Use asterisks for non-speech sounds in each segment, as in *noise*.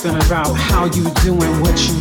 something about how you doing what you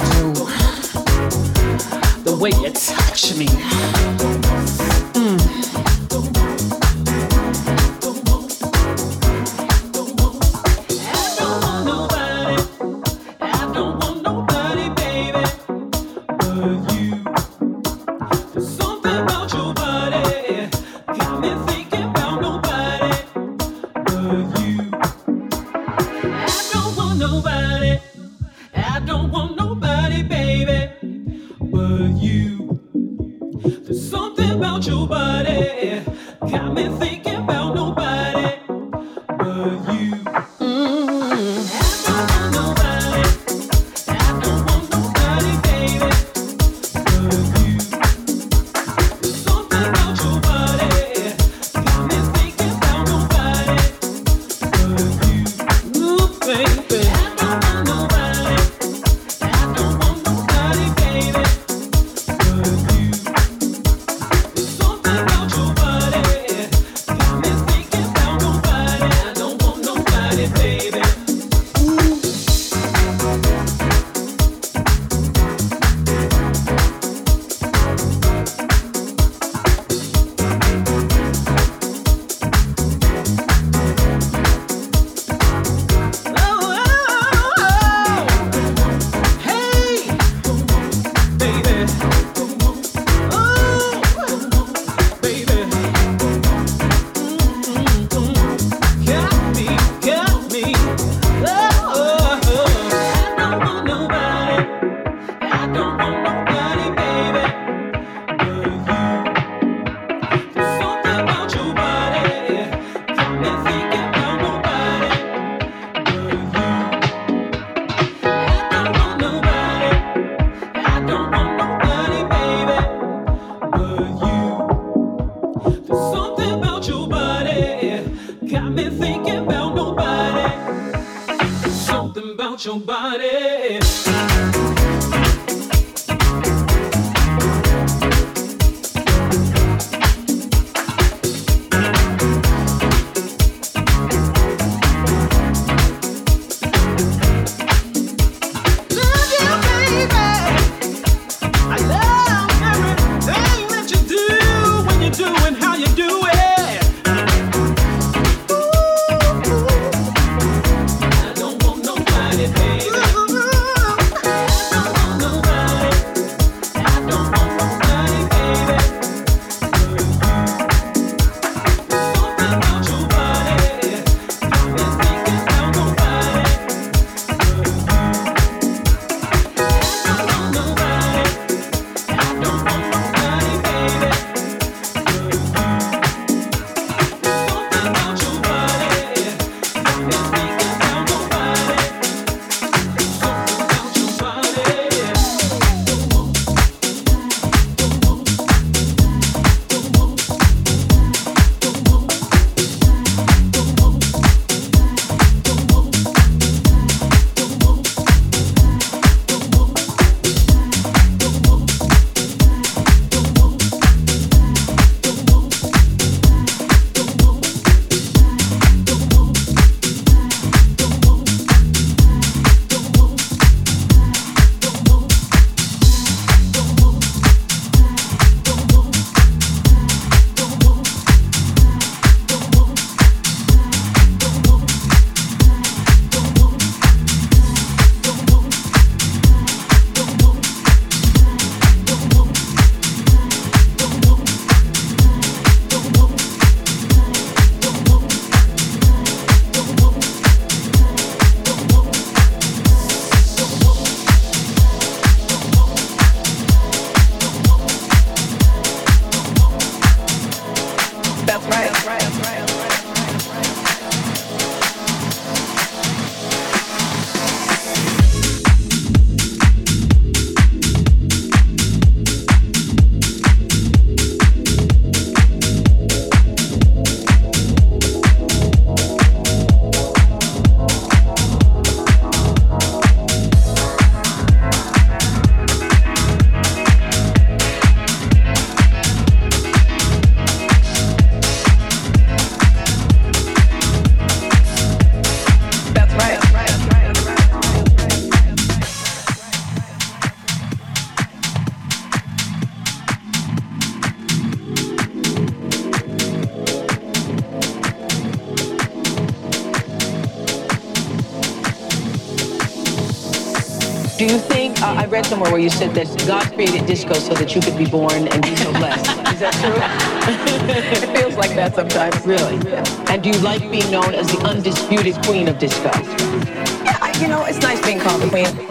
you said that God created disco so that you could be born and be so blessed. Is that true? *laughs* it feels like that sometimes. Really? Yeah. And do you like being known as the undisputed queen of disco? Yeah, I, you know, it's nice being called the queen.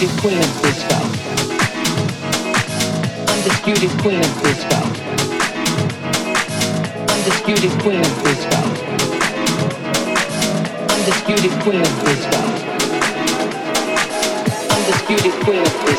Undisputed queen of disco. Undisputed queen of disco. Undisputed queen of disco. Undisputed queen of disco. Undisputed queen of disco.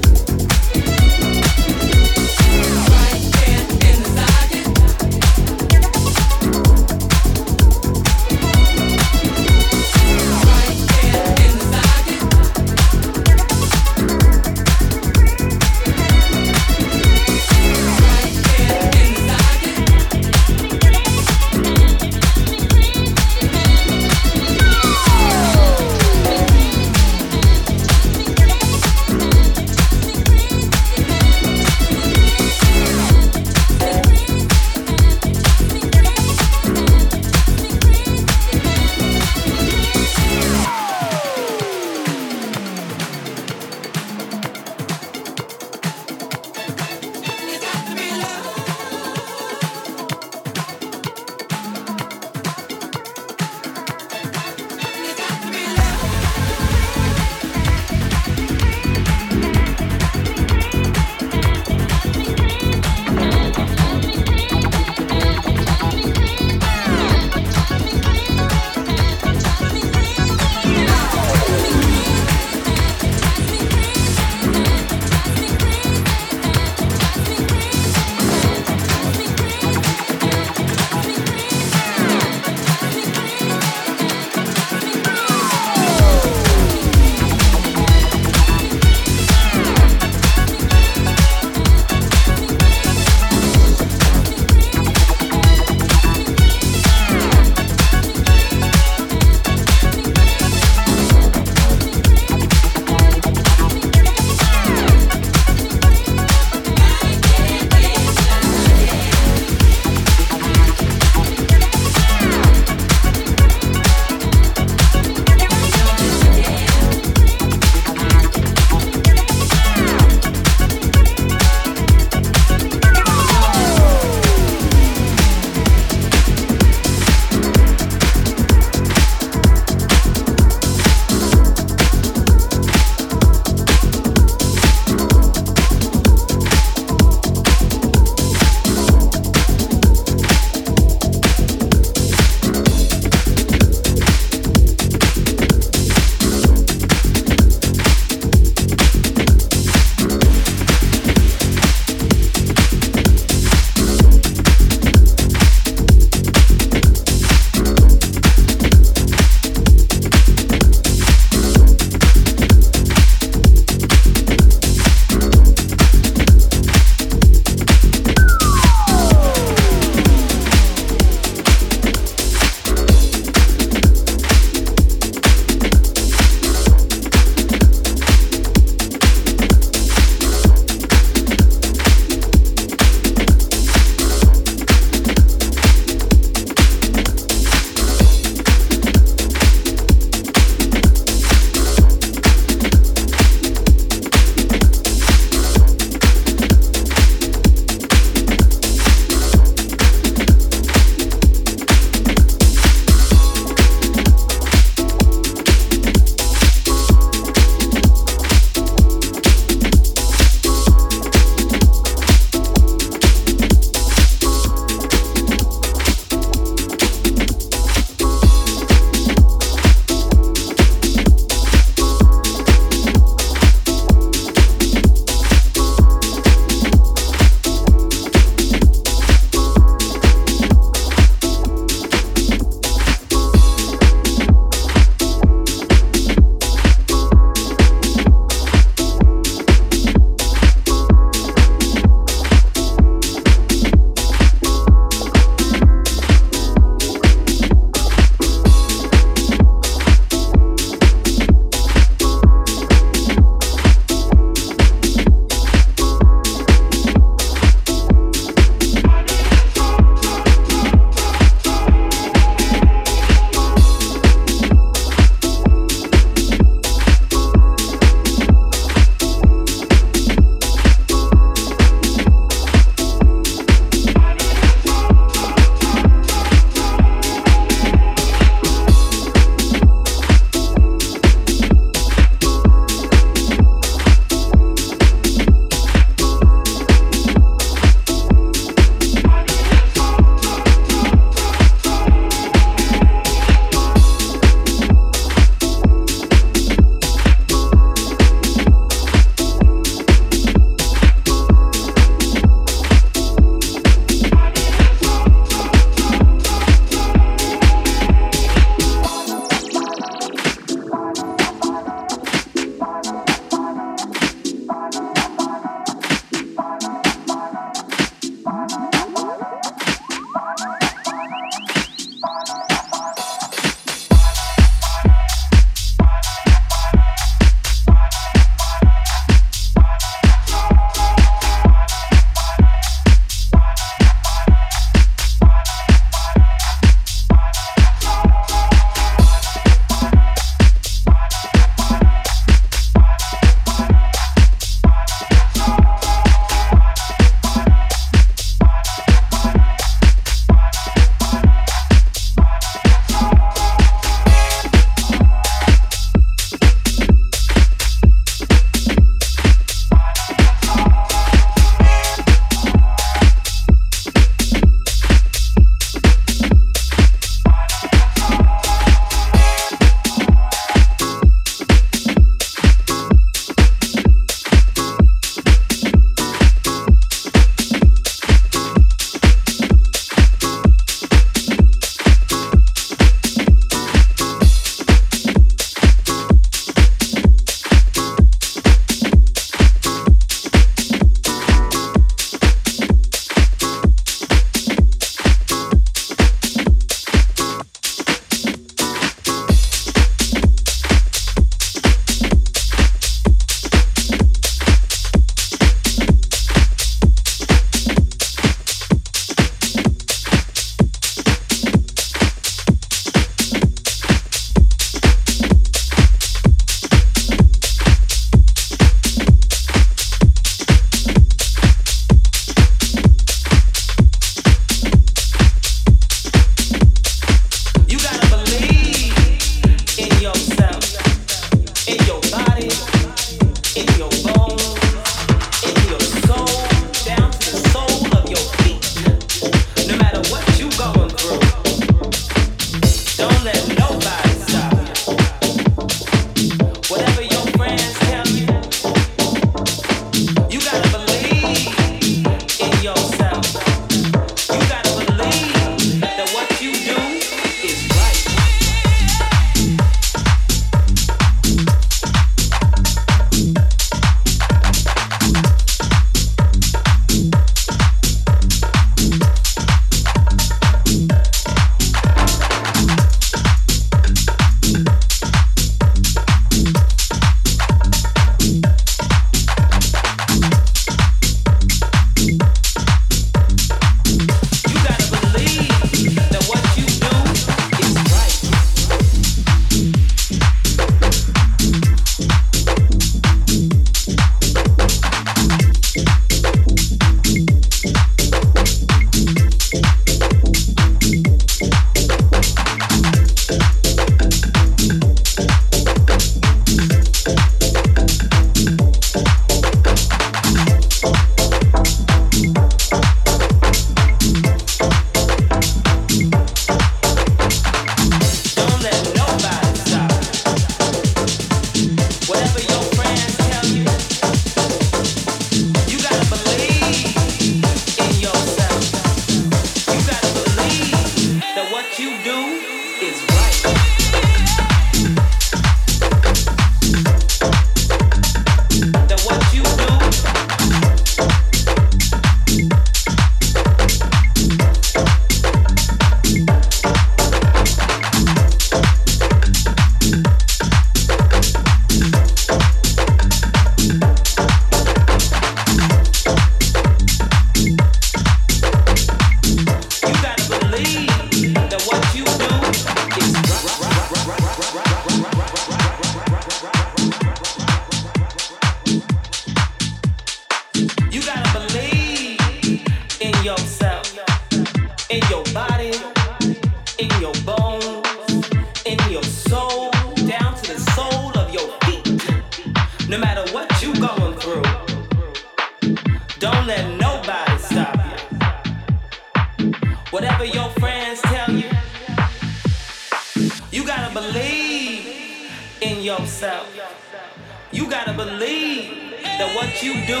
You gotta believe that what you do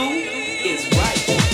is right.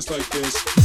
Dance like this.